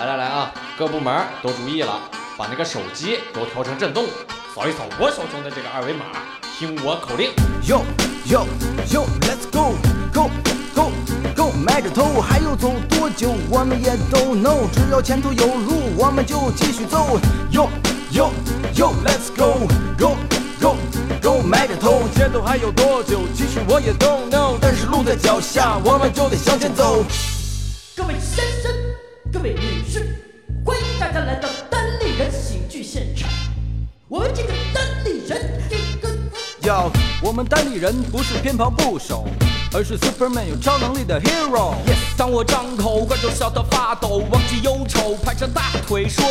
来来来啊，各部门都注意了，把那个手机都调成震动，扫一扫我手中的这个二维码，听我口令。Yo yo yo，Let's go go go go，迈着头，还要走多久我们也都 know，只要前头有路，我们就继续走。Yo yo yo，Let's go go go go，迈着头，前头还有多久？其实我也 don't know，但是路在脚下，我们就得向前走。各位先生，各位女士，欢迎大家来到单立人喜剧现场。我们这个单立人，这个要我们单立人不是偏旁部首，而是 Superman 有超能力的 hero。Yes，当我张口，观众笑到发抖，忘记忧愁，拍着大腿说：“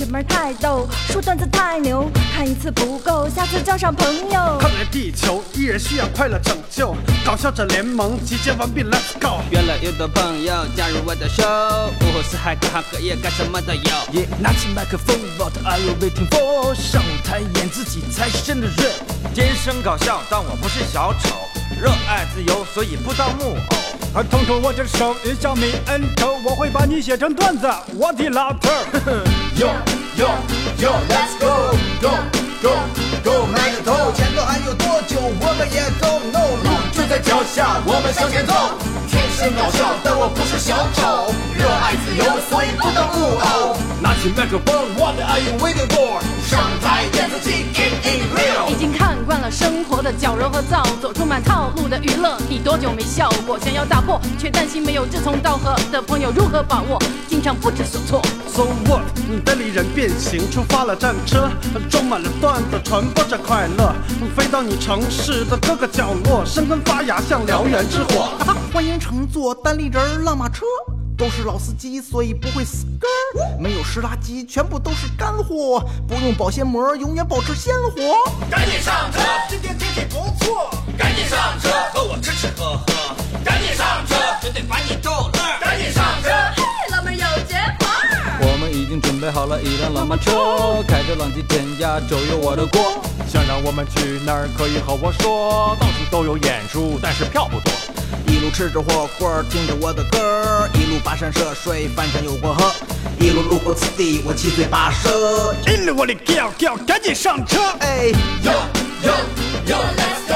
呜！”姐妹儿太逗，说段子太牛，看一次不够，下次叫上朋友。看来地球依然需要快乐拯救，搞笑者联盟集结完毕，Let's go！越来越多朋友加入我的 show，五湖四海各行各业干什么都有。耶，拿起麦克风，What are you waiting for？上舞台演自己才是真的人。天生搞笑，但我不是小丑，热爱自由，所以不当木偶。而通过我这手一小米恩仇，我会把你写成段子，我的老头儿。Yo yo yo，Let's go go go go，迈着头，前头还有多久？我们也 don't know，路就在脚下，我们向前走。天生搞笑，但我不是小丑，热爱自由，所以不当木偶。拿起麦克风，What are you waiting for？上台演自己，Keep it 的矫揉和造作，充满套路的娱乐，你多久没笑过？想要打破，却担心没有志同道合的朋友如何把握，经常不知所措。So what？单立人变形，出发了战车，装满了段子，传播着快乐，飞到你城市的各个角落，生根发芽，像燎原之火。欢迎乘坐单立人儿浪马车，都是老司机，所以不会死根儿。没有湿垃圾，全部都是干货，不用保鲜膜，永远保持鲜活。赶紧上车，备好了一辆老马车，开着浪迹天涯，周游我的国。想让我们去哪儿，可以和我说。到处都有演出，但是票不多。一路吃着火锅，听着我的歌，一路跋山涉水，翻山又过河，一路路过此地，我七嘴八舌。引着我的叫叫，赶紧上车！哎，yo yo yo，Let's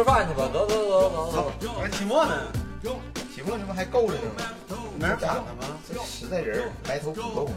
吃饭去吧，走走走走走。还期末呢？期末这不还够着呢吗？没人咋的吗？这实在人埋头苦够呢。